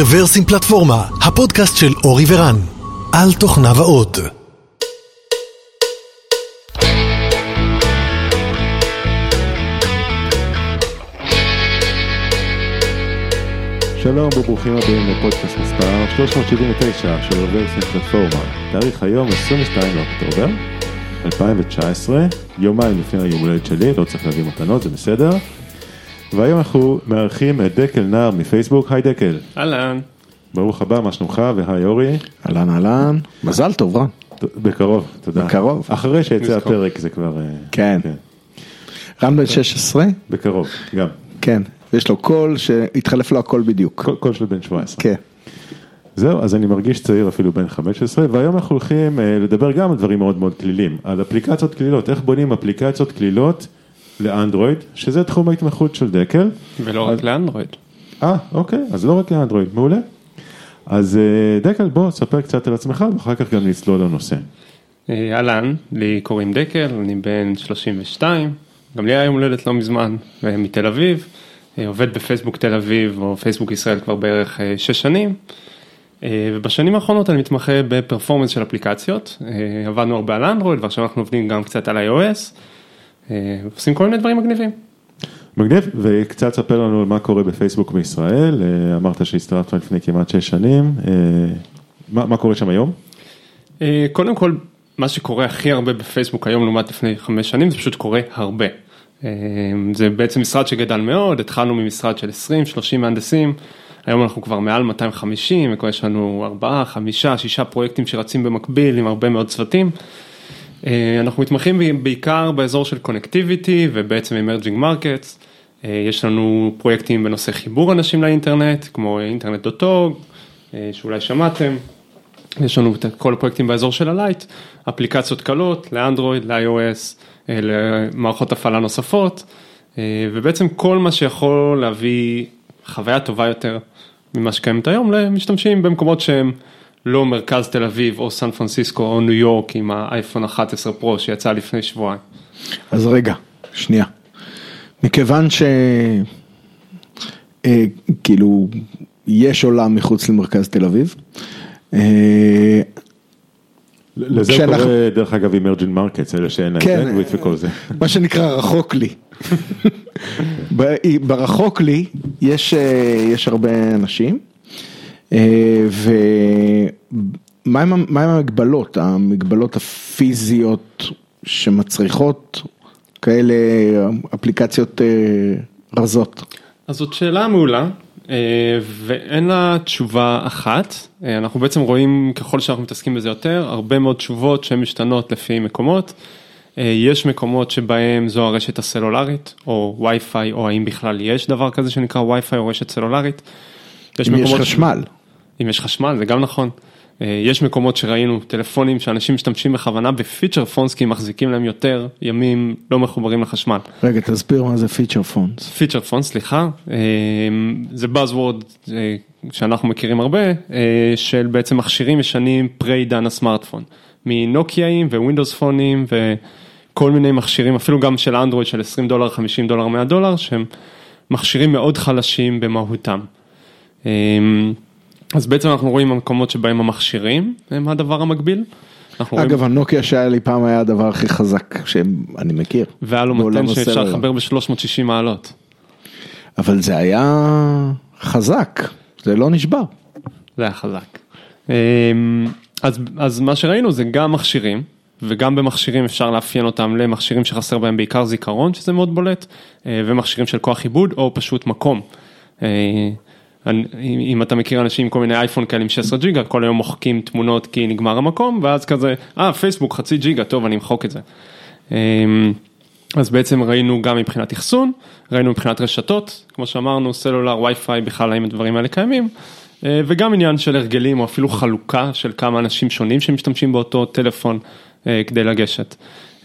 רוורסים פלטפורמה, הפודקאסט של אורי ורן, על תוכניו האות. שלום וברוכים הבאים לפודקאסט מספר 379 של רוורסים פלטפורמה. תאריך היום 22 לאוקטובר 2019, יומיים לפני היום הולדת שלי, לא צריך להביא מתנות, זה בסדר. והיום אנחנו מארחים את דקל נער מפייסבוק, היי דקל. אהלן. ברוך הבא, מה שלומך והי אורי. אהלן אהלן, מזל טוב רן. בקרוב, תודה. בקרוב. אחרי שיצא. הפרק זה כבר... אה, כן. רן בן 16? בקרוב, גם. כן. ויש לו קול שהתחלף לו הכל בדיוק. קול של בן 17. כן. זהו, אז אני מרגיש צעיר אפילו בן 15, והיום אנחנו הולכים אה, לדבר גם על דברים מאוד מאוד כלילים, על אפליקציות כלילות, איך בונים אפליקציות כלילות לאנדרואיד, שזה תחום ההתמחות של דקל. ולא רק לאנדרואיד. אה, אוקיי, אז לא רק לאנדרואיד, מעולה. אז אה, דקל, בוא, ספר קצת על עצמך, ואחר כך גם נצלול לנושא. אה, אהלן, לי קוראים דקל, אני בן 32, גם לי היה יום הולדת לא מזמן, אה, מתל אביב, עובד בפייסבוק תל אביב או פייסבוק ישראל כבר בערך אה, שש שנים, ובשנים האחרונות אני מתמחה בפרפורמנס של אפליקציות, עבדנו הרבה על אנדרואיד ועכשיו אנחנו עובדים גם קצת על iOS, עושים כל מיני דברים מגניבים. מגניב, וקצת ספר לנו מה קורה בפייסבוק בישראל, אה, אמרת שהצטרפת לפני כמעט שש שנים, אה, מה, מה קורה שם היום? אה, קודם כל, מה שקורה הכי הרבה בפייסבוק היום לעומת לפני חמש שנים, זה פשוט קורה הרבה. אה, זה בעצם משרד שגדל מאוד, התחלנו ממשרד של 20-30 מהנדסים, היום אנחנו כבר מעל 250, וכבר יש לנו 4, 5, 6 פרויקטים שרצים במקביל עם הרבה מאוד צוותים. אה, אנחנו מתמחים בעיקר באזור של connectivity ובעצם emerging markets. יש לנו פרויקטים בנושא חיבור אנשים לאינטרנט, כמו אינטרנט dot org, שאולי שמעתם. יש לנו את כל הפרויקטים באזור של ה lite, אפליקציות קלות לאנדרואיד, ל-iOS, אה, למערכות הפעלה נוספות, אה, ובעצם כל מה שיכול להביא חוויה טובה יותר ממה שקיימת היום למשתמשים במקומות שהם לא מרכז תל אביב או סן פרנסיסקו או ניו יורק עם האייפון 11 פרו שיצא לפני שבועיים. אז רגע, שנייה. מכיוון ש... אה, כאילו, יש עולם מחוץ למרכז תל אביב. אה, לזה כשאנחנו- קורא דרך אגב emerging markets, אלה שאין להם כן. bandwidth וכל זה. מה שנקרא רחוק לי. ברחוק לי יש, אה, יש הרבה אנשים, אה, ומה עם ה- מה עם המגבלות, המגבלות הפיזיות שמצריכות כאלה אפליקציות אה, רזות? אז זאת שאלה מעולה, אה, ואין לה תשובה אחת. אנחנו בעצם רואים, ככל שאנחנו מתעסקים בזה יותר, הרבה מאוד תשובות שהן משתנות לפי מקומות. יש מקומות שבהם זו הרשת הסלולרית, או וי-פיי, או האם בכלל יש דבר כזה שנקרא וי-פיי או רשת סלולרית. אם יש מקומות ש- חשמל. אם יש חשמל, זה גם נכון. אה, יש מקומות שראינו טלפונים שאנשים משתמשים בכוונה ב feature phones כי הם מחזיקים להם יותר ימים לא מחוברים לחשמל. רגע, תסביר מה זה feature phones. feature phone, סליחה, אה, זה buzzword אה, שאנחנו מכירים הרבה, של בעצם מכשירים ישנים פרה-עידן הסמארטפון, מנוקיאים Windows Phone-ים וכל מיני מכשירים, אפילו גם של אנדרואיד של 20 דולר, 50 דולר, 100 דולר, שהם מכשירים מאוד חלשים במהותם. אה, אז בעצם אנחנו רואים המקומות שבהם המכשירים הם הדבר המקביל. אנחנו רואים- אגב, הנוקיה שהיה לי פעם היה הדבר הכי חזק שאני מכיר. והיה לו מתן שאפשר. לחבר ב-360 מעלות. אבל זה היה חזק, זה לא נשבר. זה היה חזק. אמ, אז, אז מה שראינו זה גם מכשירים, וגם במכשירים אפשר לאפיין אותם למכשירים שחסר בהם בעיקר זיכרון, שזה מאוד בולט, אה, ומכשירים של כוח עיבוד, או פשוט מקום. אני- אם אתה מכיר אנשים עם כל מיני אייפון כאלה עם 16 ג'יגה, כל היום מוחקים תמונות כי נגמר המקום, ואז כזה, אה, פייסבוק חצי ג'יגה, טוב, אני אמחוק את זה. אמ, אז בעצם ראינו גם מבחינת אחסון, ראינו מבחינת רשתות, כמו שאמרנו, סלולר, וי-פיי, בכלל האם הדברים האלה קיימים, אה, וגם עניין של הרגלים או אפילו חלוקה של כמה אנשים שונים שמשתמשים באותו טלפון אה, כדי לגשת.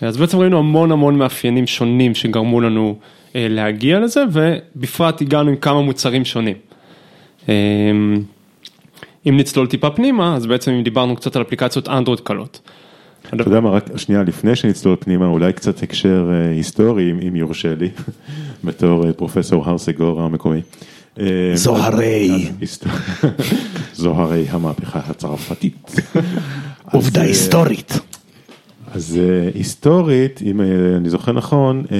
אז בעצם ראינו המון המון מאפיינים שונים שגרמו לנו אה, להגיע לזה, ובפרט הגענו עם כמה מוצרים שונים. אה, אם נצלול טיפה פנימה, אז בעצם אם דיברנו קצת על אפליקציות אנדרואיד קלות. אתה יודע מה, רק שנייה לפני שנצלול פנימה, אולי קצת הקשר אה, היסטורי, אם יורשה לי, בתור אה, פרופסור הר סגור המקומי. אה, זוהרי. זוהרי המהפכה הצרפתית. עובדה היסטורית. אז אה, היסטורית, אם אה, אני זוכר נכון, אה,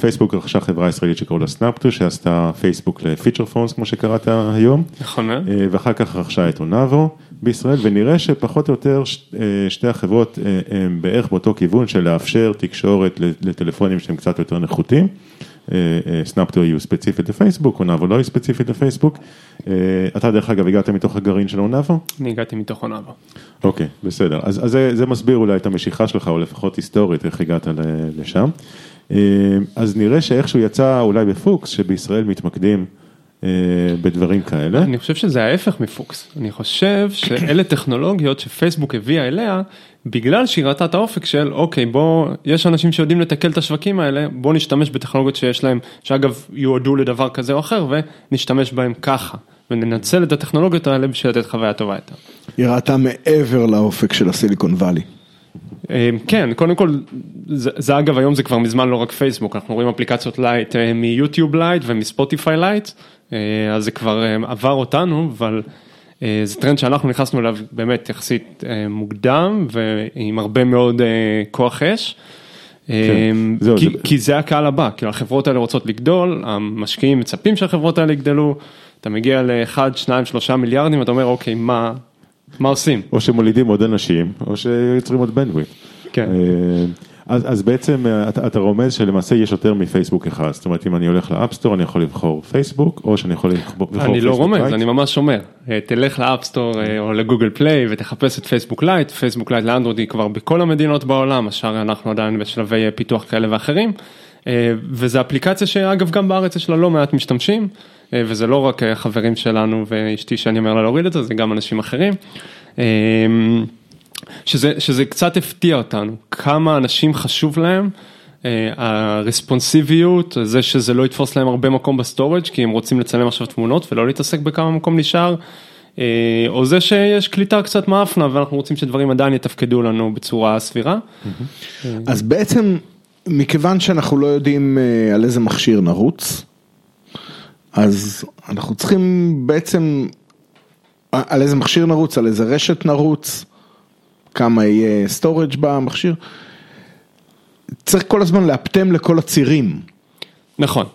פייסבוק רכשה חברה ישראלית שקראו לה סנאפטו, שעשתה פייסבוק ל feature phones, כמו שקראת היום. נכון ואחר כך רכשה את אונאבו בישראל, ונראה שפחות או יותר שתי החברות הם בערך באותו כיוון של לאפשר תקשורת לטלפונים שהם קצת יותר נחותים. אה, אה, סנאפטו יהיו ספציפית לפייסבוק, אונאבו לא יהיו ספציפית לפייסבוק. אה, אתה דרך אגב הגעת מתוך הגרעין של אונאבו? אני הגעתי מתוך עונבה. אוקיי, בסדר. אז, אז זה, זה מסביר אולי את המשיכה שלך, או לפחות היסטורית, איך הגעת לשם. אה, אז נראה שאיכשהו יצא אולי בפוקס, שבישראל מתמקדים אה, בדברים כאלה. אני חושב שזה ההפך מפוקס, אני חושב שאלה טכנולוגיות שפייסבוק הביאה אליה בגלל שהיא ראתה את האופק של אוקיי בוא יש אנשים שיודעים לתקל את השווקים האלה בוא נשתמש בטכנולוגיות שיש להם שאגב יועדו לדבר כזה או אחר ונשתמש בהם ככה וננצל את הטכנולוגיות האלה בשביל לתת חוויה טובה יותר. היא ראתה מעבר לאופק של הסיליקון וואלי. אה, כן, קודם כל, זה, זה אגב היום זה כבר מזמן לא רק פייסבוק, אנחנו רואים אפליקציות lite אה, מ YouTube Lite ומ Spotify Lite, אה, אז זה כבר אה, עבר אותנו, אבל זה טרנד שאנחנו נכנסנו אליו באמת יחסית מוקדם ועם הרבה מאוד כוח אש. אה, זהו, כי, זה- כי זה הקהל הבא, כאילו החברות האלה רוצות לגדול, המשקיעים מצפים שהחברות האלה יגדלו, אתה מגיע לאחד, שניים, שלושה מיליארדים, אתה אומר אוקיי, מה, מה עושים? או שמולידים עוד אנשים, או שיוצרים עוד bandwidth. כן. אה, אז, אז בעצם אה, אתה, אתה רומז שלמעשה יש יותר מפייסבוק אחד, זאת אומרת אם אני הולך ל App Store אני יכול לבחור פייסבוק, או שאני יכול לבחור לבחור אני לא פייסבוק רומז, לייט. אני ממש אומר, אה, תלך ל App Store או ל Google Play ותחפש את Facebook Lite, Facebook Lite לאנדרואיד היא כבר בכל המדינות בעולם, השאר אנחנו עדיין בשלבי פיתוח כאלה ואחרים, וזו אפליקציה שאגב גם בארץ יש לה לא מעט משתמשים, וזה לא רק אה, חברים שלנו ואשתי שאני אומר לה להוריד את זה, זה גם אנשים אחרים. אה, שזה, שזה קצת הפתיע אותנו, כמה אנשים חשוב להם, אה, הרספונסיביות, זה שזה לא יתפוס להם הרבה מקום ב storage כי הם רוצים לצלם עכשיו תמונות ולא להתעסק בכמה מקום נשאר, אה, או זה שיש קליטה קצת מאפאנה ואנחנו רוצים שדברים עדיין יתפקדו לנו בצורה סבירה. אז בעצם, מכיוון שאנחנו לא יודעים אה, על איזה מכשיר נרוץ, אז אנחנו צריכים בעצם, על איזה מכשיר נרוץ, על איזה רשת נרוץ, כמה יהיה storage במכשיר, צריך כל הזמן לאפטם לכל הצירים. נכון,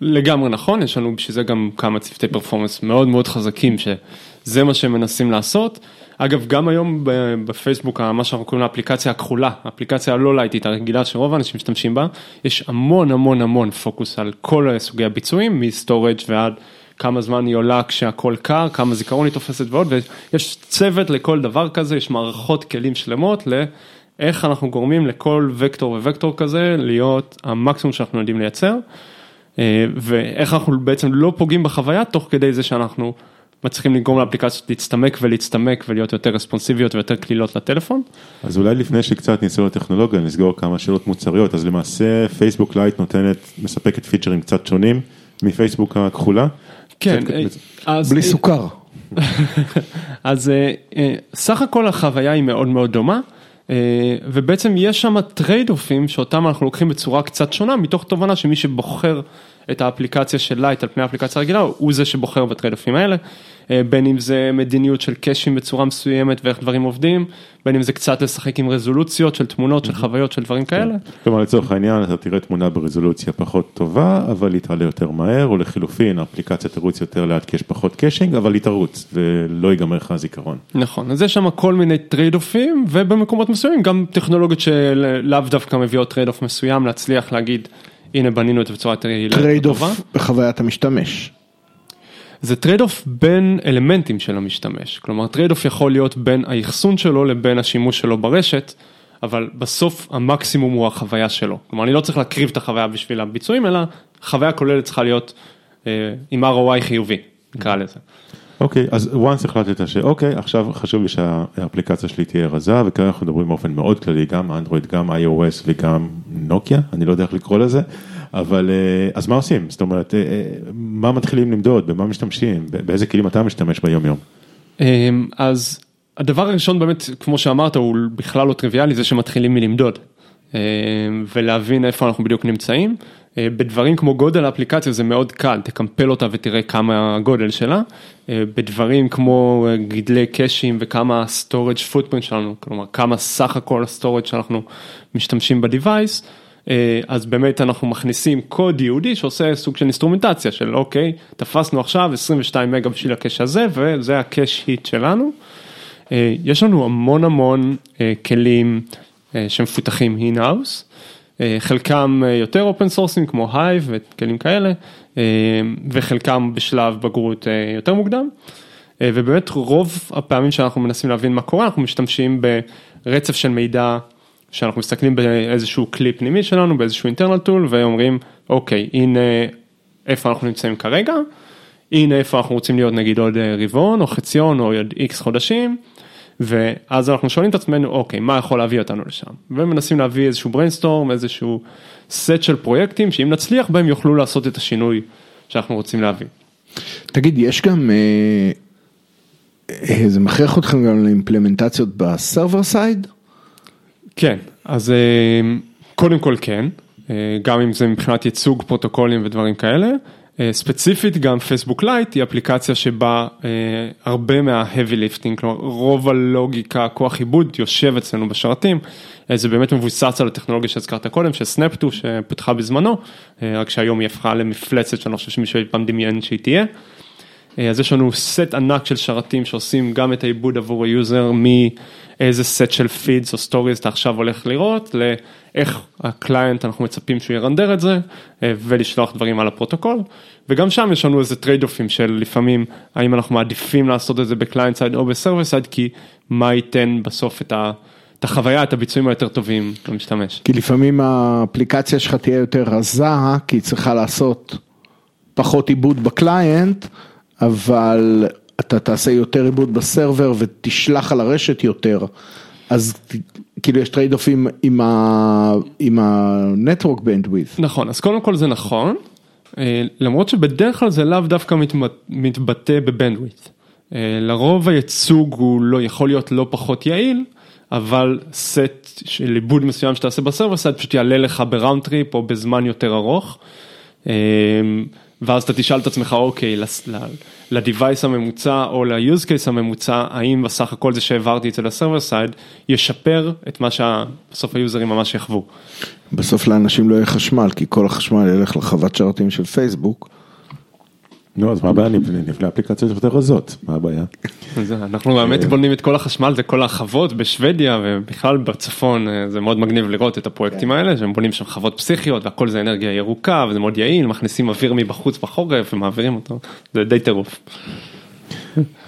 לגמרי נכון, יש לנו בשביל זה גם כמה צוותי פרפורמנס מאוד מאוד חזקים שזה מה שהם מנסים לעשות. אגב, גם היום בפייסבוק, מה שאנחנו קוראים לאפליקציה הכחולה, האפליקציה הלא לייטית הרגילה שרוב האנשים משתמשים בה, יש המון המון המון פוקוס על כל סוגי הביצועים, מסטורג' ועד כמה זמן היא עולה כשהכל קר, כמה זיכרון היא תופסת ועוד, ויש צוות לכל דבר כזה, יש מערכות כלים שלמות לאיך אנחנו גורמים לכל וקטור ווקטור כזה להיות המקסימום שאנחנו יודעים לייצר. אה, ואיך אנחנו בעצם לא פוגעים בחוויה תוך כדי זה שאנחנו מצליחים לגרום לאפליקציות להצטמק ולהצטמק ולהיות יותר רספונסיביות ויותר קלילות לטלפון. אז אולי לפני שקצת ניכנס לטכנולוגיה נסגור כמה שאלות מוצריות, אז למעשה Facebook Lite נותנת, מספקת פיצ'רים קצת שונים מפייסבוק הכחולה. כן, קצת- אה, אז, בלי סוכר. אז אה, אה, סך הכל החוויה היא מאוד מאוד דומה. ובעצם יש שם trade-off-ים שאותם אנחנו לוקחים בצורה קצת שונה מתוך תובנה שמי שבוחר את האפליקציה של lite על פני האפליקציה הרגילה הוא זה שבוחר ב trade-off-ים האלה. אה, בין אם זה מדיניות של cache-ים בצורה מסוימת ואיך דברים עובדים, בין אם זה קצת לשחק עם רזולוציות של תמונות של חוויות של דברים כאלה. כלומר לצורך העניין אתה תראה תמונה ברזולוציה פחות טובה, אבל היא תעלה יותר מהר, או לחילופין האפליקציה תרוץ יותר לאט כי יש פחות caching, אבל היא תרוץ ולא ייגמר לך הזיכרון. נכון, אז יש שם כל מיני trade-off-ים ובמקומות מסוימים גם טכנולוגיות שלאו דווקא מביאות trade-off מסוים להצליח להגיד הנה בנינו את זה בצורה יותר יעילה. trade וטובה." off בחוויית המשתמש. זה trade-off בין אלמנטים של המשתמש, כלומר trade-off יכול להיות בין האחסון שלו לבין השימוש שלו ברשת, אבל בסוף המקסימום הוא החוויה שלו, כלומר אני לא צריך להקריב את החוויה בשביל הביצועים, אלא חוויה כוללת צריכה להיות אה, עם ROI חיובי, נקרא לזה. אוקיי, אז once החלטת שאוקיי, עכשיו חשוב לי שהאפליקציה שלי תהיה רזה, וכאן אנחנו מדברים באופן מאוד כללי, גם אנדרואיד, גם iOS וגם נוקיה, אני לא יודע איך לקרוא לזה, אבל אה, אז מה עושים? זאת אומרת, אה, אה, מה מתחילים למדוד, במה משתמשים, באיזה כלים אתה משתמש ביום יום? אמ, אז הדבר הראשון באמת, כמו שאמרת, הוא בכלל לא טריוויאלי, זה שמתחילים מלמדוד. אמ, ולהבין איפה אנחנו בדיוק נמצאים. בדברים כמו גודל האפליקציה זה מאוד קל, תקמפל אותה ותראה כמה הגודל שלה. אה, בדברים כמו אה, גודלי cache-ים וכמה storage footprint שלנו, כלומר כמה סך הכל ה storage שאנחנו משתמשים ב-device, אז באמת אנחנו מכניסים קוד ייעודי שעושה סוג של אינסטרומנטציה של אוקיי, תפסנו עכשיו 22 מגה בשביל ה-cache הזה וזה ה-cache hit שלנו. יש לנו המון המון כלים שמפותחים. אה, חלקם אה, יותר open source-ים כמו Hive וכלים כאלה, אה, וחלקם בשלב בגרות יותר מוקדם. ובאמת רוב הפעמים שאנחנו מנסים להבין מה קורה, אנחנו משתמשים ברצף של מידע, שאנחנו מסתכלים באיזשהו כלי פנימי שלנו, באיזשהו אינטרנל טול, ואומרים, אוקיי, הנה איפה אנחנו נמצאים כרגע, הנה איפה אנחנו רוצים להיות נגיד עוד רבעון או חציון או עוד איקס חודשים. ואז אנחנו שואלים את עצמנו, אוקיי, מה יכול להביא אותנו לשם? ומנסים להביא איזשהו brainstorm, איזשהו סט של פרויקטים, שאם נצליח בהם יוכלו לעשות את השינוי שאנחנו רוצים להביא. תגיד, יש גם, אה, אה, זה מכריח אתכם גם לאימפלמנטציות ב-server side? כן, אז אה, קודם כל כן, אה, גם אם זה מבחינת ייצוג פרוטוקולים ודברים כאלה. אה, ספציפית גם פייסבוק לייט היא אפליקציה שבה אה, הרבה מה-heavy lifting, כלומר רוב הלוגיקה, כוח עיבוד יושב אצלנו בשרתים, אה, זה באמת מבוסס על הטכנולוגיה שהזכרת קודם, של Snaptu שפותחה בזמנו, רק שהיום היא הפכה למפלצת שאני לא חושב שמישהו אי פעם דמיין שהיא תהיה. אז יש לנו סט ענק של שרתים שעושים גם את העיבוד עבור ה-user מאיזה סט של feeds או stories אתה עכשיו הולך לראות, לאיך ה-client אנחנו מצפים שהוא ירנדר את זה ולשלוח דברים על הפרוטוקול. וגם שם יש לנו איזה trade-off-ים של לפעמים האם אנחנו מעדיפים לעשות את זה ב-client side או ב-server side כי מה ייתן בסוף את ה... את החוויה, את הביצועים היותר טובים למשתמש. כי לפעמים האפליקציה שלך תהיה יותר רזה, כי היא צריכה לעשות פחות עיבוד ב-client, אבל אתה תעשה יותר עיבוד ב-server ותשלח על הרשת יותר. אז כאילו יש trade-off-ים עם ה-network bandwidth. נכון, אז קודם כל זה נכון, אה, למרות שבדרך כלל זה לאו דווקא מתבטא ב-bandwidth. אה, לרוב הייצוג הוא לא יכול להיות לא פחות יעיל, אבל סט של עיבוד מסוים שתעשה ב-server side פשוט יעלה לך ב-round trip או בזמן יותר ארוך. ואז אתה תשאל את עצמך אוקיי לדיווייס הממוצע או ל-use case הממוצע האם בסך הכל זה שהעברתי את זה לסרבר סייד ישפר את מה שבסוף היוזרים ממש יחוו. בסוף לאנשים לא יהיה חשמל כי כל החשמל ילך לחוות שרתים של פייסבוק. נו אז מה הבעיה נבנה אפליקציות יותר רזות מה הבעיה. אנחנו באמת בונים את כל החשמל זה כל החוות בשוודיה ובכלל בצפון אה, זה מאוד מגניב לראות את הפרויקטים כן. האלה שהם בונים שם חוות פסיכיות והכל זה אנרגיה ירוקה וזה מאוד יעיל מכניסים אוויר מבחוץ בחורף ומעבירים אותו זה די טירוף.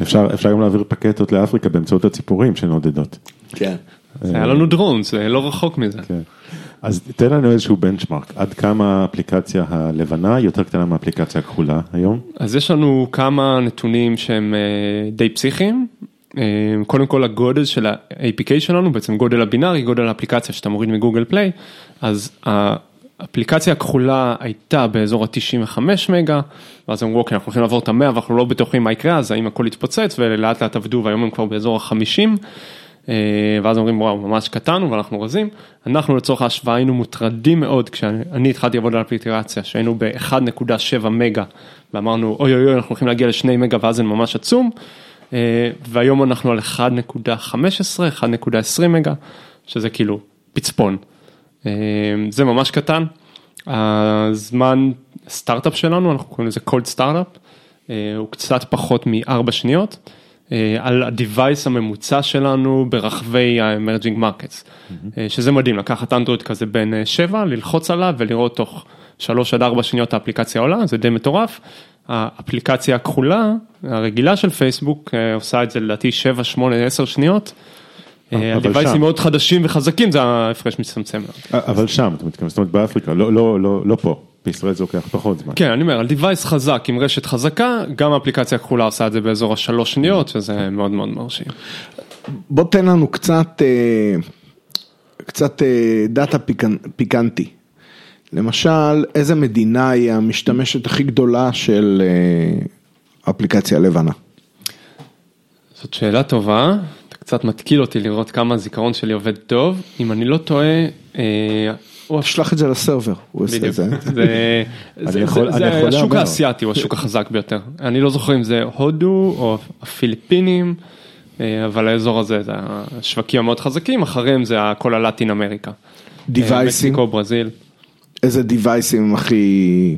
אפשר אפשר גם להעביר פקטות לאפריקה באמצעות הציפורים שנודדות. כן. היה לנו דרון זה לא רחוק מזה. אז תן לנו איזשהו בנצ'מארק, עד כמה האפליקציה הלבנה יותר קטנה מהאפליקציה הכחולה היום? אז יש לנו כמה נתונים שהם אה, די פסיכיים. אה, קודם כל הגודל של ה-APK שלנו, בעצם גודל הבינארי, גודל האפליקציה שאתה מוריד מגוגל פליי, אז האפליקציה הכחולה הייתה באזור ה-95 מגה, ואז אמרו אוקיי אנחנו הולכים לעבור את ה-100 ואנחנו לא בטוחים מה יקרה, אז האם הכל יתפוצץ ולאט לאט עבדו והיום הם כבר באזור ה-50. אה, ואז אומרים וואו ממש קטנו ואנחנו רזים, אנחנו לצורך ההשוואה היינו מוטרדים מאוד כשאני התחלתי לעבוד על אפליקציה שהיינו ב-1.7 מגה ואמרנו אוי אוי אוי אנחנו הולכים להגיע לשני מגה ואז זה ממש עצום אה, והיום אנחנו על 1.15 1.20 מגה שזה כאילו פצפון אה, זה ממש קטן. הזמן סטארט-אפ שלנו אנחנו קוראים לזה קולד סטארט-אפ הוא קצת פחות מארבע שניות. אה, על ה-Device הממוצע שלנו ברחבי ה-Emerging Markets, mm-hmm. שזה מדהים, לקחת אנדרואיד כזה בין 7, אה, ללחוץ עליו ולראות תוך 3 עד 4 שניות האפליקציה עולה, זה די מטורף. האפליקציה הכחולה, הרגילה של פייסבוק, עושה את זה לדעתי 7, 8, 10 שניות. הדיווייסים מאוד חדשים וחזקים, זה ההפרש מצטמצם. אבל שם, אתה מתכוון, זאת אומרת באפריקה, לא, לא, לא, לא פה. בישראל זה לוקח פחות זמן. כן, אני אומר, על device חזק עם רשת חזקה, גם האפליקציה הכחולה עושה את זה באזור השלוש שניות, שזה מאוד מאוד מרשים. בוא תן לנו קצת, אה, קצת אה, דאטה פיקנטי. למשל, איזה מדינה היא המשתמשת הכי גדולה של אה, אפליקציה לבנה? זאת שאלה טובה, אתה קצת מתקיל אותי לראות כמה הזיכרון שלי עובד טוב. אם אני לא טועה, הוא תשלח את זה לסרבר, הוא עושה את. זה. זה- השוק. האסייתי הוא השוק החזק ביותר. אני לא זוכר אם זה הודו או הפיליפינים, אה, אבל האזור הזה זה השווקים המאוד חזקים, אחריהם זה כל הלטין אמריקה. אה, דיווייסים, מקסיקו, ברזיל. איזה דיווייסים הכי...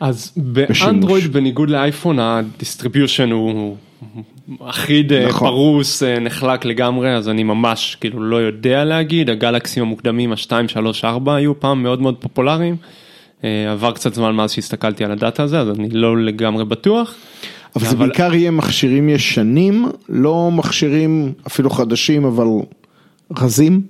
אז באנדרואיד בניגוד לאייפון ה-distribution הוא אחיד, אה, נכון. פרוס, אה, נחלק לגמרי, אז אני ממש כאילו לא יודע להגיד, הגלקסים המוקדמים, ה-2, 3, 4 היו פעם מאוד מאוד פופולריים. אה, עבר קצת זמן מאז שהסתכלתי על ה-data הזה, אז אני לא לגמרי בטוח. אבל זה אבל- בעיקר יהיה מכשירים ישנים, לא מכשירים אפילו חדשים, אבל רזים,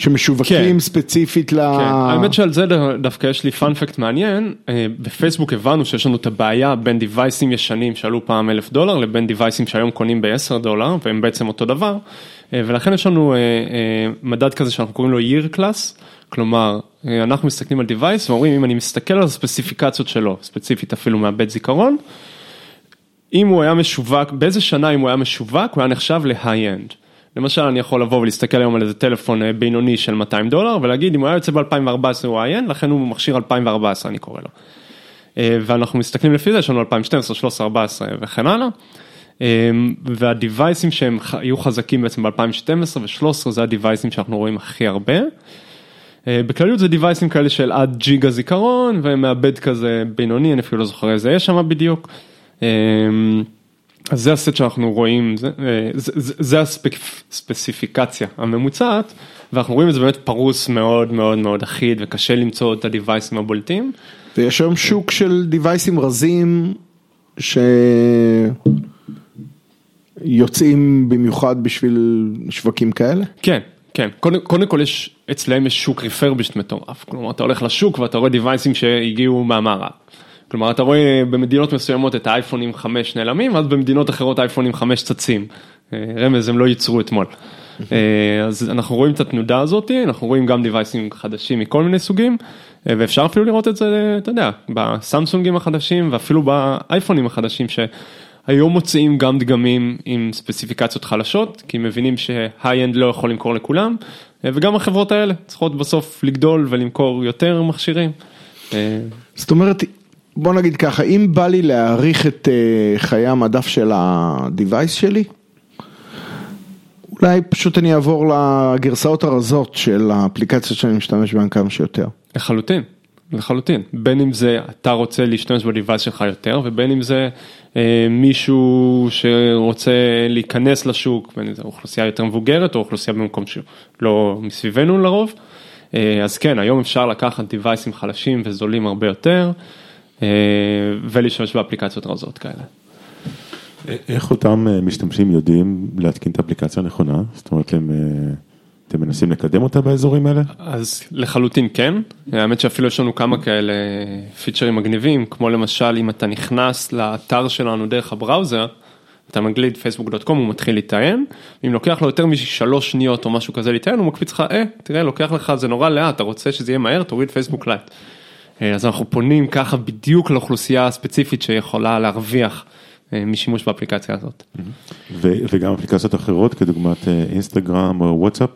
שמשווקים כן. ספציפית ל... כן, האמת שעל זה דווקא יש לי פאנפקט מעניין, אה, בפייסבוק הבנו שיש לנו את הבעיה בין דיווייסים ישנים שעלו פעם אלף דולר לבין דיווייסים שהיום קונים ב-10 דולר והם בעצם אותו דבר, אה, ולכן יש לנו אה, מדד כזה שאנחנו קוראים לו year class, כלומר אנחנו מסתכלים על דיווייס ואומרים אם אני מסתכל על הספציפיקציות שלו, ספציפית אפילו מאבד זיכרון, אם הוא היה משווק, באיזה שנה אם הוא היה משווק, הוא היה נחשב ל-high-end. למשל, אני יכול לבוא ולהסתכל היום על איזה טלפון אה, בינוני של 200 דולר, ולהגיד אם הוא היה יוצא ב-2014 הוא high-end, לכן הוא מכשיר 2014 אני קורא לו. אה, ואנחנו מסתכלים לפי זה, יש לנו 2012, 13, 14 וכן הלאה. אה, והדיווייסים שהם היו חזקים בעצם ב-2012 ו-13 זה הדיווייסים שאנחנו רואים הכי הרבה. בכלליות זה דיווייסים כאלה של עד ג'יגה זיכרון ומעבד כזה בינוני, אני אפילו לא זוכר איזה יש שם בדיוק. אז זה הסט שאנחנו רואים, זה, אה, זה, זה, זה הספציפיקציה הממוצעת, ואנחנו רואים את זה באמת פרוס מאוד מאוד מאוד אחיד וקשה למצוא את הדיווייסים הבולטים. ויש היום שוק של דיווייסים רזים, שיוצאים במיוחד בשביל שווקים כאלה. כן, כן, קודם, קודם כל יש, אצלהם יש שוק ריפרבישט מטורף, כלומר אתה הולך לשוק ואתה רואה דיווייסים שהגיעו מהמערב. כלומר אתה רואה במדינות מסוימות את האייפונים 5 נעלמים, אז במדינות אחרות האייפונים 5 צצים. אה, רמז הם לא ייצרו אתמול. אה, אז אנחנו רואים את התנודה הזאת, אנחנו רואים גם דיווייסים חדשים מכל מיני סוגים, אה, ואפשר אפילו לראות את זה, אתה יודע, בסמסונגים החדשים ואפילו באייפונים החדשים שהיום מוציאים גם דגמים עם ספציפיקציות חלשות, כי מבינים שהיי-אנד לא יכול למכור לכולם, וגם החברות האלה צריכות בסוף לגדול ולמכור יותר מכשירים. זאת אומרת, בוא נגיד ככה, אם בא לי להעריך את אה, חיי המדף של הדיווייס שלי, אולי פשוט אני אעבור לגרסאות הרזות של האפליקציות שאני משתמש בהן כמה שיותר. לחלוטין, לחלוטין. בין אם זה אתה רוצה להשתמש בדיווייס שלך יותר, ובין אם זה אה, מישהו שרוצה להיכנס לשוק, בין אם זה אוכלוסייה יותר מבוגרת או אוכלוסייה במקום שלא מסביבנו לרוב. אה, אז כן, היום אפשר לקחת דיווייסים חלשים וזולים הרבה יותר, ולהשתמש באפליקציות רזות כאלה. איך אותם אה, משתמשים יודעים להתקין את האפליקציה הנכונה? זאת אומרת, הם, אה, אתם מנסים לקדם אותה באזורים האלה? אז לחלוטין כן, האמת שאפילו יש לנו כמה כאלה פיצ'רים מגניבים, כמו למשל אם אתה נכנס לאתר שלנו דרך הבראוזר, אתה מגליד facebook.com הוא מתחיל להיטען, אם לוקח לו יותר משלוש שניות או משהו כזה להיטען הוא מקפיץ לך, אה, תראה לוקח לך זה נורא לאט, אתה רוצה שזה יהיה מהר, תוריד פייסבוק לייט. אה, אז אנחנו פונים ככה בדיוק לאוכלוסייה הספציפית שיכולה להרוויח אה, משימוש באפליקציה הזאת. ו- וגם אפליקציות אחרות כדוגמת אה, אינסטגרם או וואטסאפ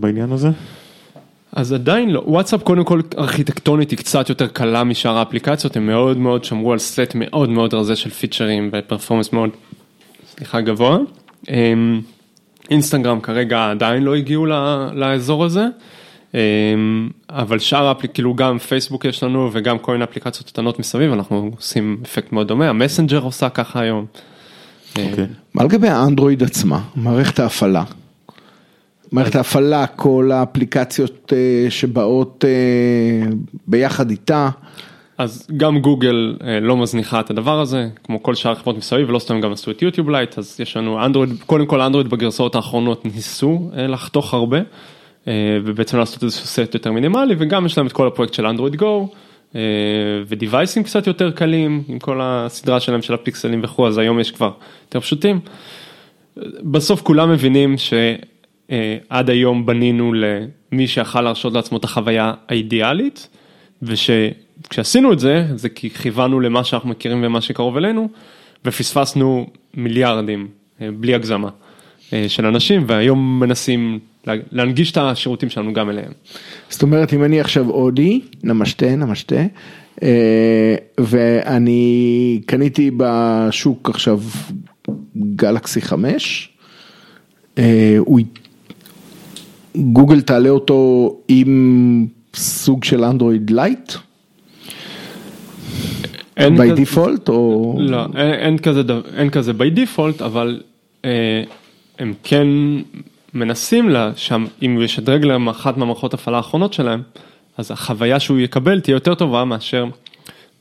בעניין הזה? אז עדיין לא, וואטסאפ קודם כל ארכיטקטונית היא קצת יותר קלה משאר האפליקציות, הם מאוד מאוד שמרו על סט מאוד מאוד רזה של פיצ'רים ו-performance מאוד, סליחה, גבוה. אמ, אינסטגרם כרגע עדיין לא הגיעו לאזור הזה, אבל שאר כאילו גם פייסבוק יש לנו וגם כל מיני אפליקציות קטנות מסביב, אנחנו עושים אפקט מאוד דומה, המסנג'ר עושה ככה היום. אוקיי. מה לגבי האנדרואיד עצמה, מערכת ההפעלה? מערכת ההפעלה, כל האפליקציות אה, שבאות אה, ביחד איתה, אז גם גוגל אה, לא מזניחה את הדבר הזה, כמו כל שאר החברות מסביב, ולא סתם גם עשו את יוטיוב לייט, אז יש לנו אנדרואיד, קודם כל אנדרואיד בגרסאות האחרונות ניסו לחתוך הרבה, ובעצם לעשות איזשהו סט יותר מינימלי, וגם יש להם את כל הפרויקט של אנדרואיד גו, אה, ודיווייסים קצת יותר קלים, עם כל הסדרה שלהם של הפיקסלים וכו', אז היום יש כבר יותר פשוטים. בסוף כולם מבינים שעד היום בנינו למי שיכל להרשות לעצמו את החוויה האידיאלית, ושכשעשינו את זה, זה כי כיוונו למה שאנחנו מכירים ומה שקרוב אלינו, ופספסנו מיליארדים, אה, בלי הגזמה, אה, של אנשים, והיום מנסים להנגיש את השירותים שלנו גם אליהם. זאת אומרת אם אני עכשיו הודי, נמסטה, נמסטה, אה, ואני קניתי בשוק עכשיו גלקסי 5, אה, הוא, גוגל תעלה אותו עם סוג של אנדרואיד לייט? by כזה- default או... לא, אין, אין כזה, אין כזה by default, אבל אה, הם כן מנסים לה, שם, אם הוא ישדרג להם אחת מהמערכות הפעלה האחרונות שלהם, אז החוויה שהוא יקבל תהיה יותר טובה מאשר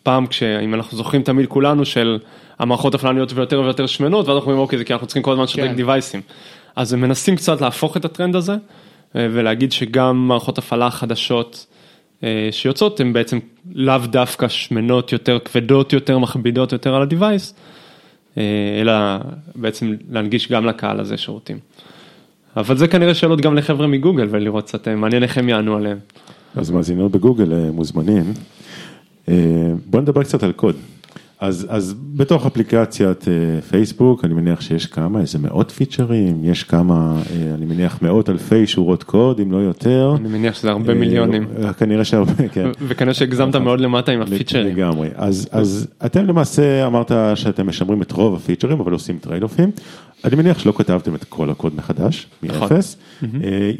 פעם כשאם אנחנו זוכרים תמיד כולנו של המערכות הפעלה נהיות ויותר ויותר שמנות, ואז אנחנו אומרים אוקיי זה כי אנחנו צריכים כל הזמן לשדרג כן. דיווייסים. אז הם מנסים קצת להפוך את הטרנד הזה, אה, ולהגיד שגם מערכות הפעלה חדשות אה, שיוצאות הן בעצם לאו דווקא שמנות יותר, כבדות יותר, מכבידות יותר על ה-Device, אה, אלא בעצם להנגיש גם לקהל הזה שירותים. אבל זה כנראה שאלות גם לחבר'ה מגוגל ולראות קצת, אה, מעניין איך הם יענו עליהם. אז מאזינות בגוגל אה, מוזמנים. אה, בוא נדבר קצת על קוד. אז, אז בתוך אפליקציית אה, פייסבוק, אני מניח שיש כמה, איזה מאות פיצ'רים, יש כמה, אה, אני מניח מאות אלפי שורות קוד, אם לא יותר. אני מניח שזה הרבה אה, מיליונים. אה, כנראה שהרבה, כן. וכנראה שהגזמת מאוד למטה עם הפיצ'רים. לגמרי, אז, אז אתם למעשה אמרת שאתם משמרים את רוב הפיצ'רים אבל עושים trade-off-ים, אני מניח שלא כתבתם את כל הקוד מחדש, נכון. מאפס, אה,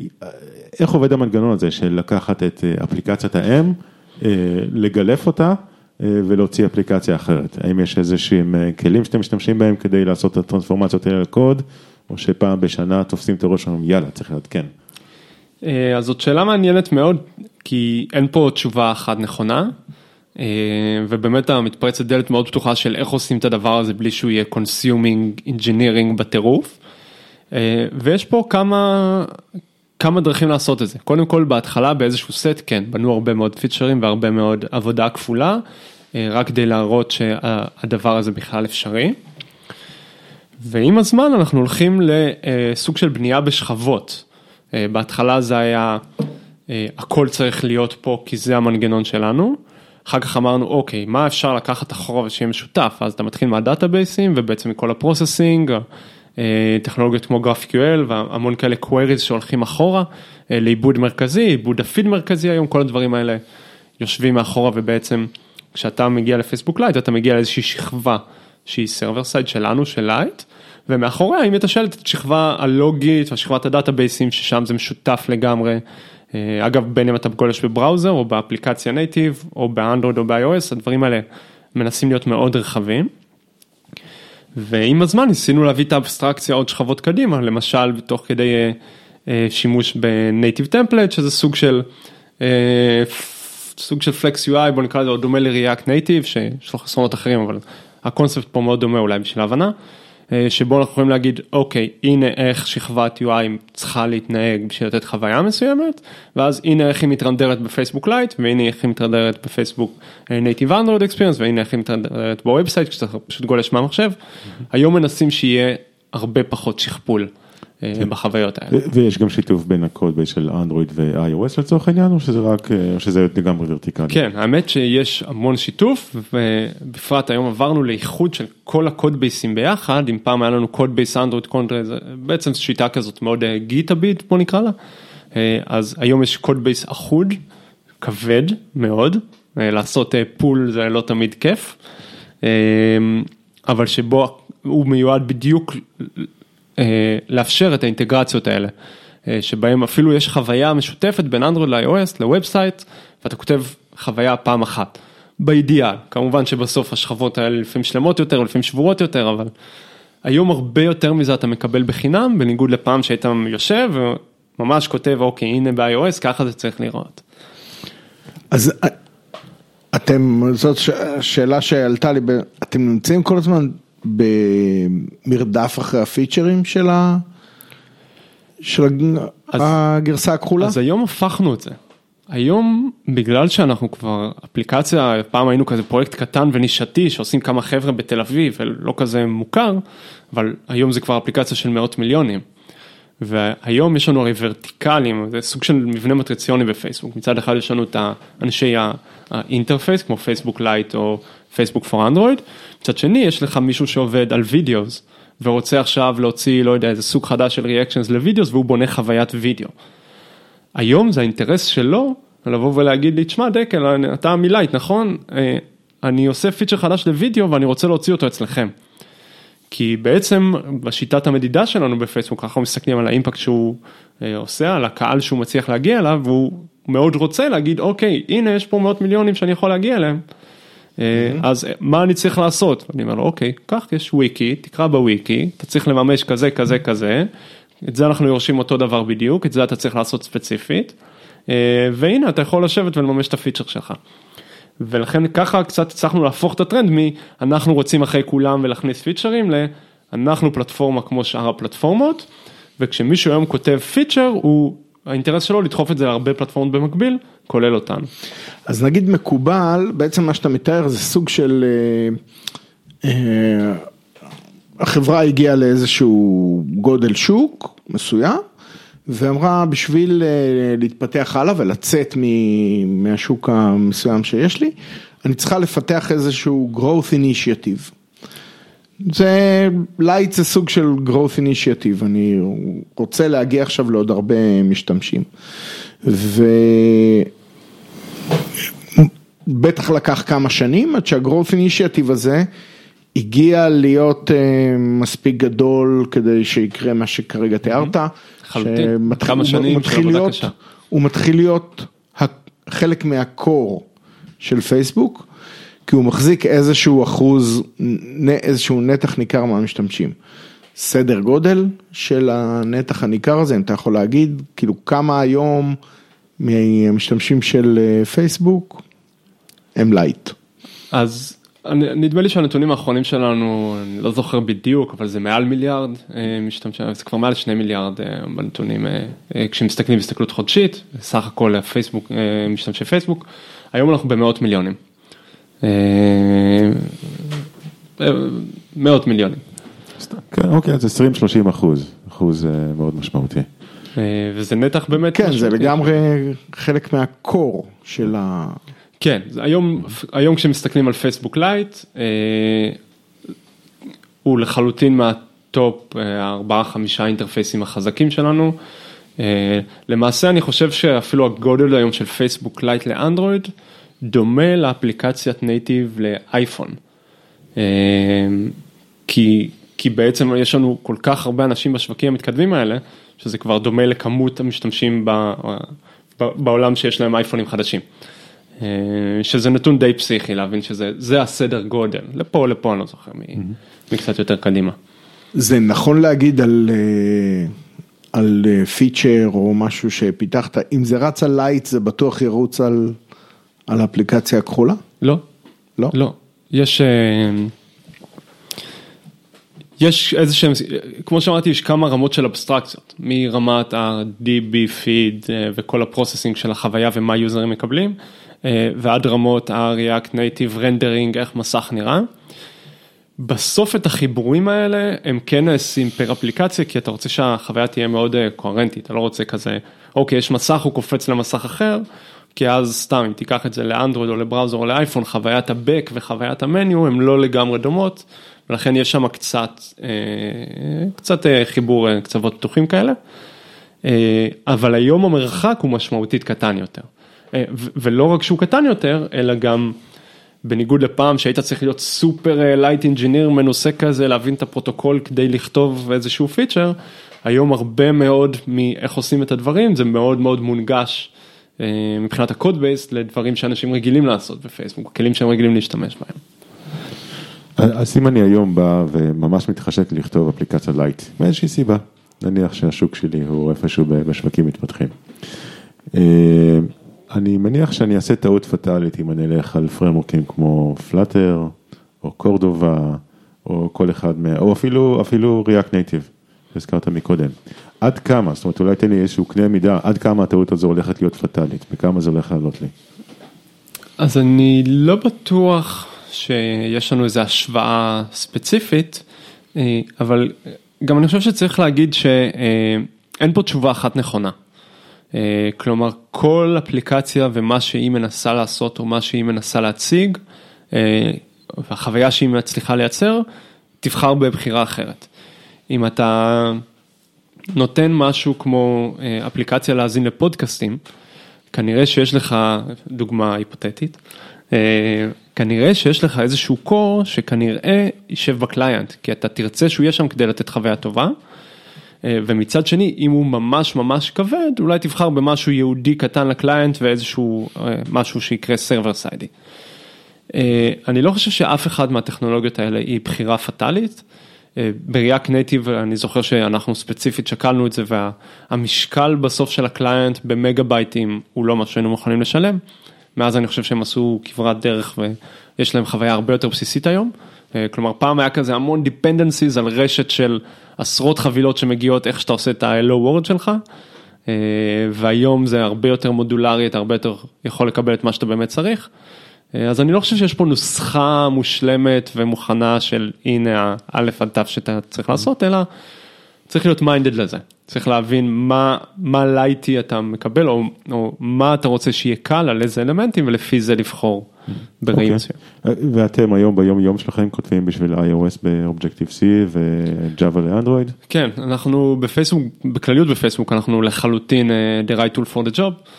איך עובד המנגנון הזה של לקחת את אפליקציית האם, לגלף אותה ולהוציא אפליקציה אחרת, האם יש איזה שהם אה, כלים שאתם משתמשים בהם כדי לעשות את הטרנספורמציות האלה לקוד, או שפעם בשנה תופסים את הראש ואומרים יאללה צריך לעדכן. אה, אז זאת שאלה מעניינת מאוד, כי אין פה תשובה אחת נכונה, אה, ובאמת אתה מתפרץ לדלת מאוד פתוחה של איך עושים את הדבר הזה בלי שהוא יהיה consuming engineering בטירוף. אה, ויש פה כמה, כמה דרכים לעשות את זה. קודם כל בהתחלה באיזשהו סט, כן, בנו הרבה מאוד פיצ'רים והרבה מאוד עבודה כפולה, אה, רק כדי להראות שהדבר הזה בכלל אפשרי. ועם הזמן אנחנו הולכים לסוג של בנייה בשכבות. אה, בהתחלה זה היה, אה, הכל צריך להיות פה כי זה המנגנון שלנו. אחר כך אמרנו, אוקיי, מה אפשר לקחת אחורה ושיהיה משותף? אז אתה מתחיל מה-database-ים ובעצם מכל ה-processing, אה, טכנולוגיות כמו GraphQL והמון כאלה queries שהולכים אחורה אה, לעיבוד מרכזי, עיבוד הפיד מרכזי היום, כל הדברים האלה יושבים מאחורה ובעצם כשאתה מגיע לפייסבוק לייט אתה מגיע לאיזושהי שכבה שהיא server side שלנו, של לייט, ומאחוריה היא מתשאלת את השכבה הלוגית ושכבת ה-database-ים ששם זה משותף לגמרי. אה, אגב בין אם אתה גולש ב-browser או באפליקציה native או באנדרואיד או ב-iOS הדברים האלה מנסים להיות מאוד רחבים. ועם הזמן ניסינו להביא את האבסטרקציה עוד שכבות קדימה למשל תוך כדי אה, אה, שימוש ב-native template שזה סוג של אה, סוג של flex UI בוא נקרא לזה עוד דומה ל-React Native שיש לו חסרונות אחרים אבל הקונספט פה מאוד דומה אולי בשביל ההבנה. אה, שבו אנחנו יכולים להגיד אוקיי הנה איך שכבת UI צריכה להתנהג בשביל לתת חוויה מסוימת ואז הנה איך היא מתרנדרת בפייסבוק לייט והנה איך היא מתרנדרת בפייסבוק native Android experience והנה איך היא מתרנדרת ב-website כשאתה פשוט גולש מהמחשב. היום מנסים שיהיה הרבה פחות שכפול בחוויות האלה. ויש גם שיתוף בין הקוד של אנדרואיד ו-iOS לצורך העניין, או שזה רק, אה, או שזה לגמרי ורטיקלי? כן, האמת שיש המון שיתוף, ובפרט היום עברנו לאיחוד של כל ה code base ים ביחד, אם פעם היה לנו code base אנדרואיד קונטרה, זה בעצם שיטה כזאת מאוד גיטאביט בוא נקרא לה, אה, אז היום יש code base אחוד, כבד מאוד, אה, לעשות אה, pull זה לא תמיד כיף, אה, אבל שבו הוא מיועד בדיוק אה, לאפשר את האינטגרציות האלה, אה, שבהם אפילו יש חוויה משותפת בין אנדרואיד ל-iOS ל web site, ואתה כותב חוויה פעם אחת. באידיאל, כמובן שבסוף השכבות האלה לפעמים שלמות יותר, לפעמים שבורות יותר, אבל היום הרבה יותר מזה אתה מקבל בחינם, בניגוד לפעם שהיית יושב וממש כותב, אוקיי, הנה ב-iOS, ככה זה צריך לראות. אז אה, אתם, זאת שאלה שעלתה לי, אתם נמצאים כל הזמן במרדף אחרי הפיצ'רים של ה... של אז- הגרסה הכחולה? אז היום הפכנו את זה. היום בגלל שאנחנו כבר אפליקציה, פעם היינו כזה פרויקט קטן ונישתי שעושים כמה חבר'ה בתל אביב ולא כזה מוכר, אבל היום זה כבר אפליקציה של מאות מיליונים. והיום יש לנו הרי ורטיקלים, זה סוג של מבנה מטריציוני בפייסבוק, מצד אחד יש לנו את האנשי ה interface כמו פייסבוק Lite או Facebook for Android, מצד שני יש לך מישהו שעובד על videos ורוצה עכשיו להוציא, לא יודע, איזה סוג חדש של reactions לוידאוס והוא בונה חוויית וידאו. היום זה האינטרס שלו לבוא ולהגיד לי, תשמע דקל, אתה מ Lite, נכון? אה, אני עושה פיצ'ר חדש לוידאו ואני רוצה להוציא אותו אצלכם. כי בעצם בשיטת המדידה שלנו בפייסבוק אנחנו מסתכלים על ה impact שהוא אה, עושה, על הקהל שהוא מצליח להגיע אליו והוא מאוד רוצה להגיד אוקיי הנה יש פה מאות מיליונים שאני יכול להגיע אליהם. Mm-hmm. אז מה אני צריך לעשות? אני אומר לו אוקיי, קח יש וויקי, תקרא בוויקי, אתה צריך לממש כזה כזה כזה, את זה אנחנו יורשים אותו דבר בדיוק, את זה אתה צריך לעשות ספציפית, והנה אתה יכול לשבת ולממש את הפיצ'ר שלך. ולכן ככה קצת הצלחנו להפוך את הטרנד מ"אנחנו רוצים אחרי כולם ולהכניס פיצ'רים" ל"אנחנו פלטפורמה כמו שאר הפלטפורמות", וכשמישהו היום כותב פיצ'ר הוא האינטרס שלו לדחוף את זה להרבה פלטפורמות במקביל, כולל אותן. אז נגיד מקובל, בעצם מה שאתה מתאר זה סוג של, אה, אה, החברה הגיעה לאיזשהו גודל שוק מסוים, ואמרה בשביל אה, להתפתח הלאה ולצאת מהשוק המסוים שיש לי, אני צריכה לפתח איזשהו growth initiative. זה לייט זה סוג של growth initiative, אני רוצה להגיע עכשיו לעוד הרבה משתמשים. ובטח לקח כמה שנים עד שהgrowth initiative הזה הגיע להיות uh, מספיק גדול כדי שיקרה מה שכרגע תיארת. חלוטין, כמה שנים של עבודה קשה. הוא מתחיל להיות חלק מהקור של פייסבוק, כי הוא מחזיק איזשהו אחוז, איזשהו נתח ניכר מהמשתמשים. סדר גודל של הנתח הניכר הזה, אם אתה יכול להגיד, כאילו כמה היום מהמשתמשים של אה, פייסבוק הם Lite. אז נדמה לי שהנתונים האחרונים שלנו, אני לא זוכר בדיוק, אבל זה מעל מיליארד אה, משתמשים, זה כבר מעל שני מיליארד אה, בנתונים, כשמסתכלים בהסתכלות חודשית, סך הכל הפייסבוק, משתמשי פייסבוק, היום אנחנו במאות מיליונים. מאות מיליונים. כן, אוקיי, אז 20-30 אחוז, אחוז מאוד משמעותי. וזה נתח באמת כן, זה לגמרי חלק מה core של ה... כן, היום, היום כשמסתכלים על פייסבוק Lite, הוא לחלוטין מה top ארבעה חמישה interface ים החזקים שלנו. למעשה אני חושב שאפילו הגודל היום של פייסבוק Lite לאנדרואיד דומה לאפליקציית native לאייפון. כי, כי בעצם יש לנו כל כך הרבה אנשים בשווקים המתקדמים האלה, שזה כבר דומה לכמות המשתמשים ב, בעולם שיש להם אייפונים חדשים. שזה נתון די פסיכי להבין שזה הסדר גודל, לפה לפה אני לא זוכר, מקצת יותר קדימה. זה נכון להגיד על, על פיצ'ר או משהו שפיתחת, אם זה רץ על Lite זה בטוח ירוץ על, על האפליקציה הכחולה? לא. לא? לא. יש... יש איזה שהם, כמו שאמרתי, יש כמה רמות של אבסטרקציות, מרמת ה-DB feed וכל ה processing של החוויה ומה יוזרים מקבלים, ועד רמות ה-React Native Rendering, איך מסך נראה. בסוף את החיבורים האלה הם כן נעשים פר אפליקציה, כי אתה רוצה שהחוויה תהיה מאוד קוהרנטית, אתה לא רוצה כזה, אוקיי, יש מסך, הוא קופץ למסך אחר, כי אז סתם, אם תיקח את זה לאנדרואיד או לבראוזר או לאייפון, חוויית ה-Back וחוויית המניו הן לא לגמרי דומות. ולכן יש שם קצת, קצת חיבור קצוות פתוחים כאלה, אבל היום המרחק הוא משמעותית קטן יותר. ולא רק שהוא קטן יותר, אלא גם בניגוד לפעם שהיית צריך להיות סופר Lite engineer מנוסה כזה, להבין את הפרוטוקול כדי לכתוב איזשהו פיצ'ר, היום הרבה מאוד מאיך עושים את הדברים, זה מאוד מאוד מונגש מבחינת ה code base לדברים שאנשים רגילים לעשות בפייסבוק, כלים שהם רגילים להשתמש בהם. אז אם אני היום בא וממש מתחשק לכתוב אפליקציה Lite, מאיזושהי סיבה, נניח שהשוק שלי הוא איפשהו בשווקים מתפתחים. אני מניח שאני אעשה טעות פטאלית אם אני אלך על פרמורקים כמו פלאטר, או קורדובה, או כל אחד מה... או אפילו, React Native, שהזכרת מקודם. עד כמה, זאת אומרת אולי תן לי איזשהו קנה מידה, עד כמה הטעות הזו הולכת להיות פטאלית, בכמה זה הולך לעלות לי. אז אני לא בטוח שיש לנו איזו השוואה ספציפית, אבל גם אני חושב שצריך להגיד שאין פה תשובה אחת נכונה. כלומר, כל אפליקציה ומה שהיא מנסה לעשות או מה שהיא מנסה להציג, והחוויה שהיא מצליחה לייצר, תבחר בבחירה אחרת. אם אתה נותן משהו כמו אה, אפליקציה להאזין לפודקאסטים, כנראה שיש לך, דוגמה היפותטית, אה, כנראה שיש לך איזשהו קור שכנראה יישב בקליינט, כי אתה תרצה שהוא יהיה שם כדי לתת חוויה טובה. אה, ומצד שני, אם הוא ממש ממש כבד, אולי תבחר במשהו ייעודי קטן ל client ואיזשהו משהו שיקרה server side י. אני לא חושב שאף אחד מהטכנולוגיות האלה היא בחירה פטאלית. ב React Native אני זוכר שאנחנו ספציפית שקלנו את זה והמשקל בסוף של ה client במגה בייטים הוא לא מה שהיינו מוכנים לשלם. מאז אני חושב שהם עשו כברת דרך ויש להם חוויה הרבה יותר בסיסית היום. כלומר פעם היה כזה המון dependencies על רשת של עשרות חבילות שמגיעות איך שאתה עושה את ה-Hello World שלך. והיום זה הרבה יותר מודולרי, אתה הרבה יותר יכול לקבל את מה שאתה באמת צריך. אז אני לא חושב שיש פה נוסחה מושלמת ומוכנה של הנה האלף עד תו שאתה צריך לעשות, אלא צריך להיות מיינדד לזה. צריך להבין מה, מה לייטי אתה מקבל, או, או מה אתה רוצה שיהיה קל, על איזה אלמנטים, ולפי זה לבחור בראי אוקיי. מסוים. ואתם היום ביום יום שלכם כותבים בשביל iOS ב Objective C וג'אווה לאנדרואיד? כן, אנחנו בפייסבוק, בכלליות בפייסבוק, אנחנו לחלוטין uh, the right tool for the job.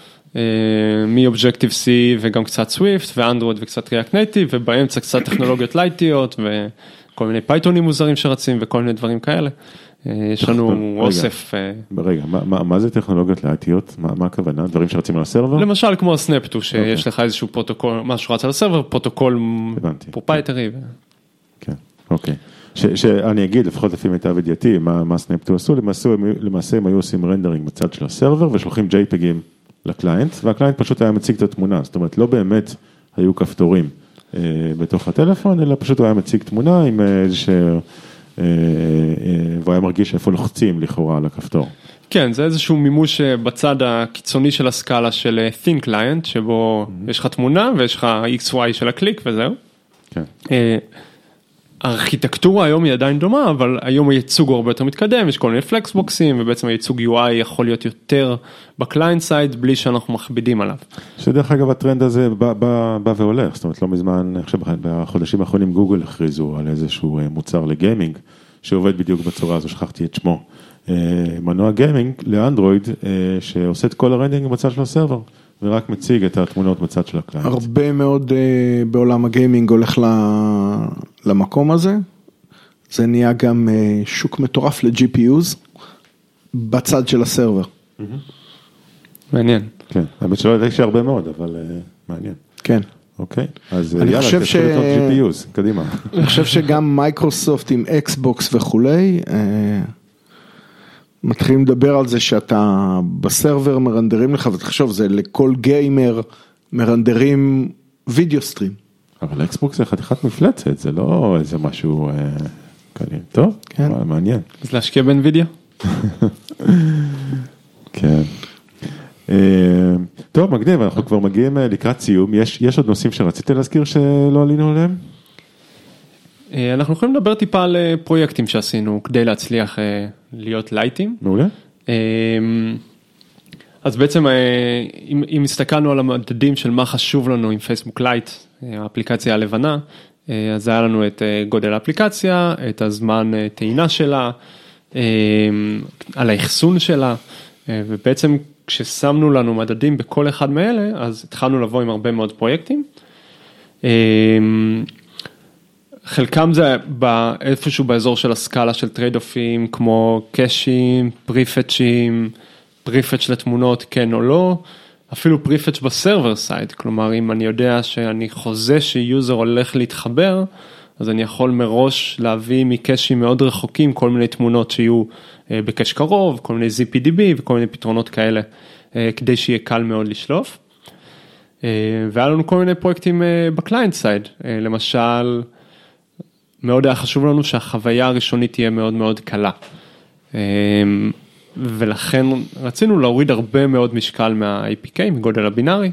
מ Objective C וגם קצת Swift ואנדרואיד וקצת React Native ובאמצע קצת טכנולוגיות לייטיות וכל מיני פייתונים מוזרים שרצים וכל מיני דברים כאלה. אה, יש לנו. אוסף, אה, רגע, מה- זה טכנולוגיות לייטיות? מה הכוונה? דברים שרצים על ה server? למשל כמו ה Snaptu שיש לך איזשהו פרוטוקול, משהו רץ על ה server, פרוטוקול. proprietary. כן, אוקיי. ש- שאני אגיד, לפחות לפי מיטב ידיעתי, מה Snaptu עשו, למעשה הם היו עושים rendering בצד של ה server ושולחים JPEG ים ל client, וה client פשוט היה מציג את התמונה, זאת אומרת לא באמת היו כפתורים אה, בתוך הטלפון, אלא פשוט הוא היה מציג תמונה עם אה, איזשהו, אה, אה, והוא היה מרגיש איפה לוחצים לכאורה על הכפתור. כן, זה איזשהו מימוש אה, בצד הקיצוני של הסקאלה של thin client, שבו יש לך תמונה ויש לך XY של הקליק וזהו. כן. הארכיטקטורה היום היא עדיין דומה, אבל היום הייצוג הוא הרבה יותר מתקדם, יש כל מיני flexbox ים, ובעצם הייצוג UI יכול להיות יותר ב client side בלי שאנחנו מכבידים עליו. שדרך אגב הטרנד הזה בא, בא, בא והולך, זאת אומרת לא מזמן, אני חושב בחודשים האחרונים גוגל הכריזו על איזשהו אה, מוצר לגיימינג, שעובד בדיוק בצורה הזו, שכחתי את שמו. אה, מנוע גיימינג לאנדרואיד, אה, שעושה את כל ה rendering בצד של ה server, ורק מציג את התמונות בצד של ה client. הרבה מאוד אה, בעולם הגיימינג הולך ל- למקום הזה. זה נהיה גם אה, שוק מטורף ל-GPUs בצד של ה server. מעניין. כן, האמת שלא ידעתי שהרבה מאוד, אבל אה, מעניין. כן. אוקיי, אז אני יאללה, חושב תתחיל ש- לקנות GPUs, קדימה. אני חושב שגם מייקרוסופט עם אקסבוקס וכולי, מתחילים לדבר על זה שאתה ב server מרנדרים לך, ותחשוב, זה לכל גיימר מרנדרים video stream. אבל אקסבוקס זה חתיכת מפלצת, זה לא איזה משהו, אה, קליל. טוב, כן. וואי, מעניין. אז להשקיע באנווידיה? כן. אה, טוב, מגניב, אנחנו כבר מגיעים אה, לקראת סיום. יש, יש עוד נושאים שרציתי להזכיר שלא עלינו עליהם? אה, אנחנו יכולים לדבר טיפה על אה, פרויקטים שעשינו כדי להצליח אה, להיות לייטים. מעולה. אמ, אז בעצם אם, אם הסתכלנו על המדדים של מה חשוב לנו עם פייסבוק לייט, האפליקציה הלבנה, אז היה לנו את גודל האפליקציה, את הזמן טעינה שלה, אה, על האחסון שלה, ובעצם כששמנו לנו מדדים בכל אחד מאלה, אז התחלנו לבוא עם הרבה מאוד פרויקטים. חלקם זה איפשהו באזור של הסקאלה של טרייד אופים כמו קאשים, פריפצ'ים, prefetch לתמונות כן או לא, אפילו prefetch ב server side, כלומר אם אני יודע שאני חוזה שיוזר הולך להתחבר, אז אני יכול מראש להביא מקאשים מאוד רחוקים כל מיני תמונות שיהיו אה, ב cache קרוב, כל מיני ZippyDB וכל מיני פתרונות כאלה, אה, כדי שיהיה קל מאוד לשלוף. אה, והיה לנו כל מיני פרויקטים ב client side, למשל, מאוד היה חשוב לנו שהחוויה הראשונית תהיה מאוד מאוד קלה. אה, ולכן רצינו להוריד הרבה מאוד משקל מה-APK, מגודל הבינארי.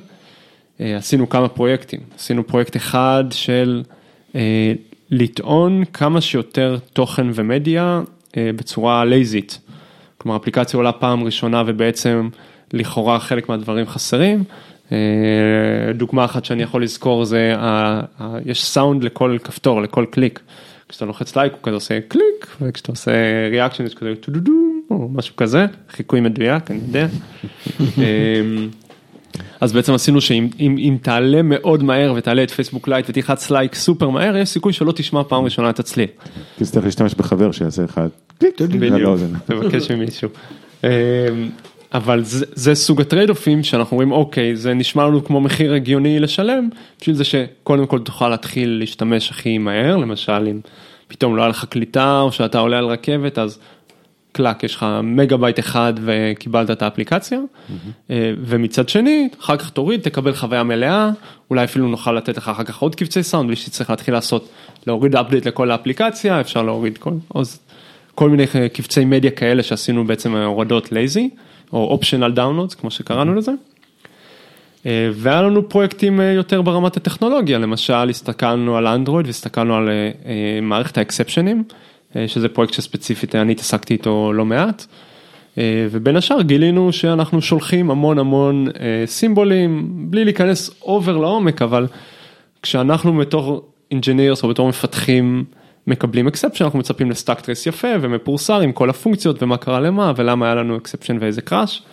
אה, עשינו כמה פרויקטים, עשינו פרויקט אחד של אה, לטעון כמה שיותר תוכן ומדיה אה, בצורה לייזית. כלומר אפליקציה עולה פעם ראשונה ובעצם לכאורה חלק מהדברים חסרים. אה, דוגמה אחת שאני יכול לזכור זה, יש סאונד לכל כפתור, לכל קליק. כשאתה לוחץ לייק הוא כזה עושה קליק וכשאתה עושה reaction יש כזה טו דו דו או משהו כזה, חיקוי מדויק, אני יודע. אמ, אז בעצם עשינו שאם אם, אם תעלה מאוד מהר ותעלה את פייסבוק לייט ותלחץ לייק סופר מהר, יש סיכוי שלא תשמע פעם ראשונה את הצליל. תצטרך להשתמש בחבר שיעשה אחד. בדיוק, לאוזן. תבקש ממישהו. אבל זה, זה סוג הטרייד אופים שאנחנו אומרים אוקיי זה נשמע לנו כמו מחיר הגיוני לשלם בשביל זה שקודם כל תוכל להתחיל להשתמש הכי מהר למשל אם פתאום לא היה לך קליטה או שאתה עולה על רכבת אז קלאק יש לך מגה בייט אחד וקיבלת את האפליקציה. אה, ומצד שני אחר כך תוריד תקבל חוויה מלאה אולי אפילו נוכל לתת לך אחר כך עוד קבצי סאונד בלי שתצטרך להתחיל לעשות להוריד update לכל האפליקציה אפשר להוריד כל, אז כל מיני קבצי מדיה כאלה שעשינו בעצם הורדות lazy, או optional downloads כמו שקראנו לזה. אה, והיה לנו פרויקטים אה, יותר ברמת הטכנולוגיה, למשל הסתכלנו על אנדרואיד והסתכלנו על אה, מערכת האקספשנים, שזה פרויקט שספציפית אני התעסקתי איתו לא מעט. ובין השאר גילינו שאנחנו שולחים המון המון סימבולים, בלי להיכנס over לעומק, אבל כשאנחנו בתור engineers או בתור מפתחים מקבלים exception, אנחנו מצפים ל stack trace יפה ומפורסר עם כל הפונקציות ומה קרה למה ולמה היה לנו exception ואיזה crash.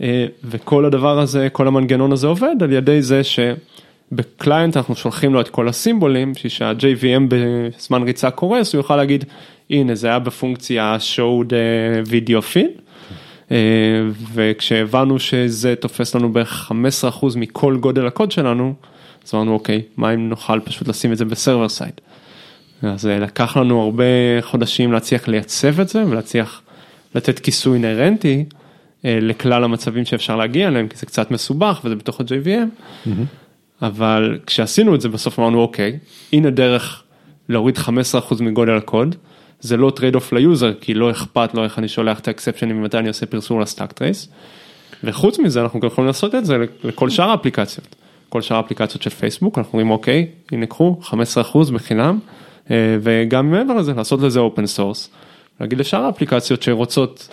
אה, וכל הדבר הזה, כל המנגנון הזה עובד על ידי זה שב client אנחנו שולחים לו את כל הסימבולים, בשביל שה-JVM בזמן ריצה קורס, הוא יוכל להגיד, הנה זה היה בפונקציה showed אה, video feed. אה, וכשהבנו שזה תופס לנו בערך 15% מכל גודל הקוד שלנו, אז אמרנו אוקיי, מה אם נוכל פשוט לשים את זה ב server side. אז אה, לקח לנו הרבה חודשים להצליח לייצב את זה ולהצליח לתת כיסוי אינהרנטי אה, לכלל המצבים שאפשר להגיע אליהם, כי זה קצת מסובך וזה בתוך ה-JVM, אבל כשעשינו את זה בסוף אמרנו אוקיי, הנה דרך להוריד 15% מגודל הקוד, זה לא trade off ליוזר, כי לא אכפת לו איך אני שולח את האקספשנים ומתי אני עושה פרסור ל stack trace, וחוץ מזה אנחנו גם יכולים לעשות את זה לכל שאר האפליקציות. כל שאר האפליקציות של פייסבוק, אנחנו אומרים אוקיי, הנה קחו 15% בחינם, וגם מעבר לזה לעשות לזה open source, להגיד לשאר האפליקציות שרוצות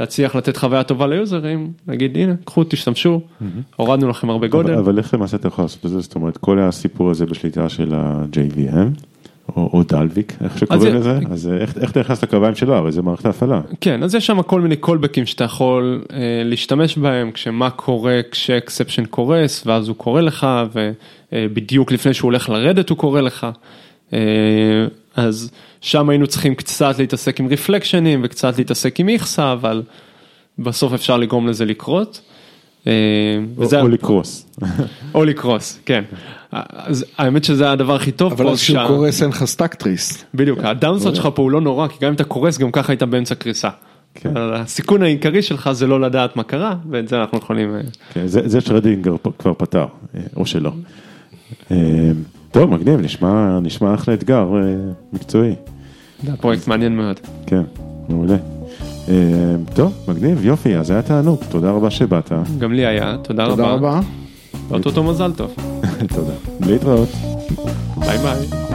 להצליח לתת חוויה טובה ליוזרים, להגיד הנה קחו תשתמשו, הורדנו לכם הרבה אבל, גודל. אבל איך למעשה אתה יכול לעשות את זה, זאת אומרת כל הסיפור הזה בשליטה של ה-JVM או, או Dalvik, איך שקוראים זה- לזה, אז אה, איך, איך אתה נכנס לקרביים שלו, הרי זה מערכת ההפעלה. כן, אז יש שם כל מיני קולבקים שאתה יכול אה, להשתמש בהם, כשמה קורה כשאקספשן קורס, ואז הוא קורא לך, ובדיוק לפני שהוא הולך לרדת הוא קורא לך. אה, אז שם היינו צריכים קצת להתעסק עם רפלקשנים וקצת להתעסק עם איכסה, אבל בסוף אפשר לגרום לזה לקרות. אה, או, וזה- או לקרוס. או לקרוס, כן. אז האמת שזה הדבר הכי טוב. אבל אז כשהוא כשה- קורס אין לך stack trace. בדיוק, ה downside שלך פה הוא לא נורא, כי גם אם אתה קורס גם ככה היית באמצע קריסה. כן. אבל הסיכון העיקרי שלך זה לא לדעת מה קרה, ואת זה אנחנו יכולים... אה, כן, זה, זה שרדינגר כבר פתר, או שלא. טוב, מגניב, נשמע, נשמע אחלה אתגר אה, מקצועי. זה היה פרויקט מעניין מאוד. כן, מעולה. אה, טוב, מגניב, יופי, אז היה תענוג, תודה רבה שבאת. גם לי היה, תודה תודה רבה. רבה. ואו-טו-טו מזל טוב. תודה. להתראות. ביי ביי.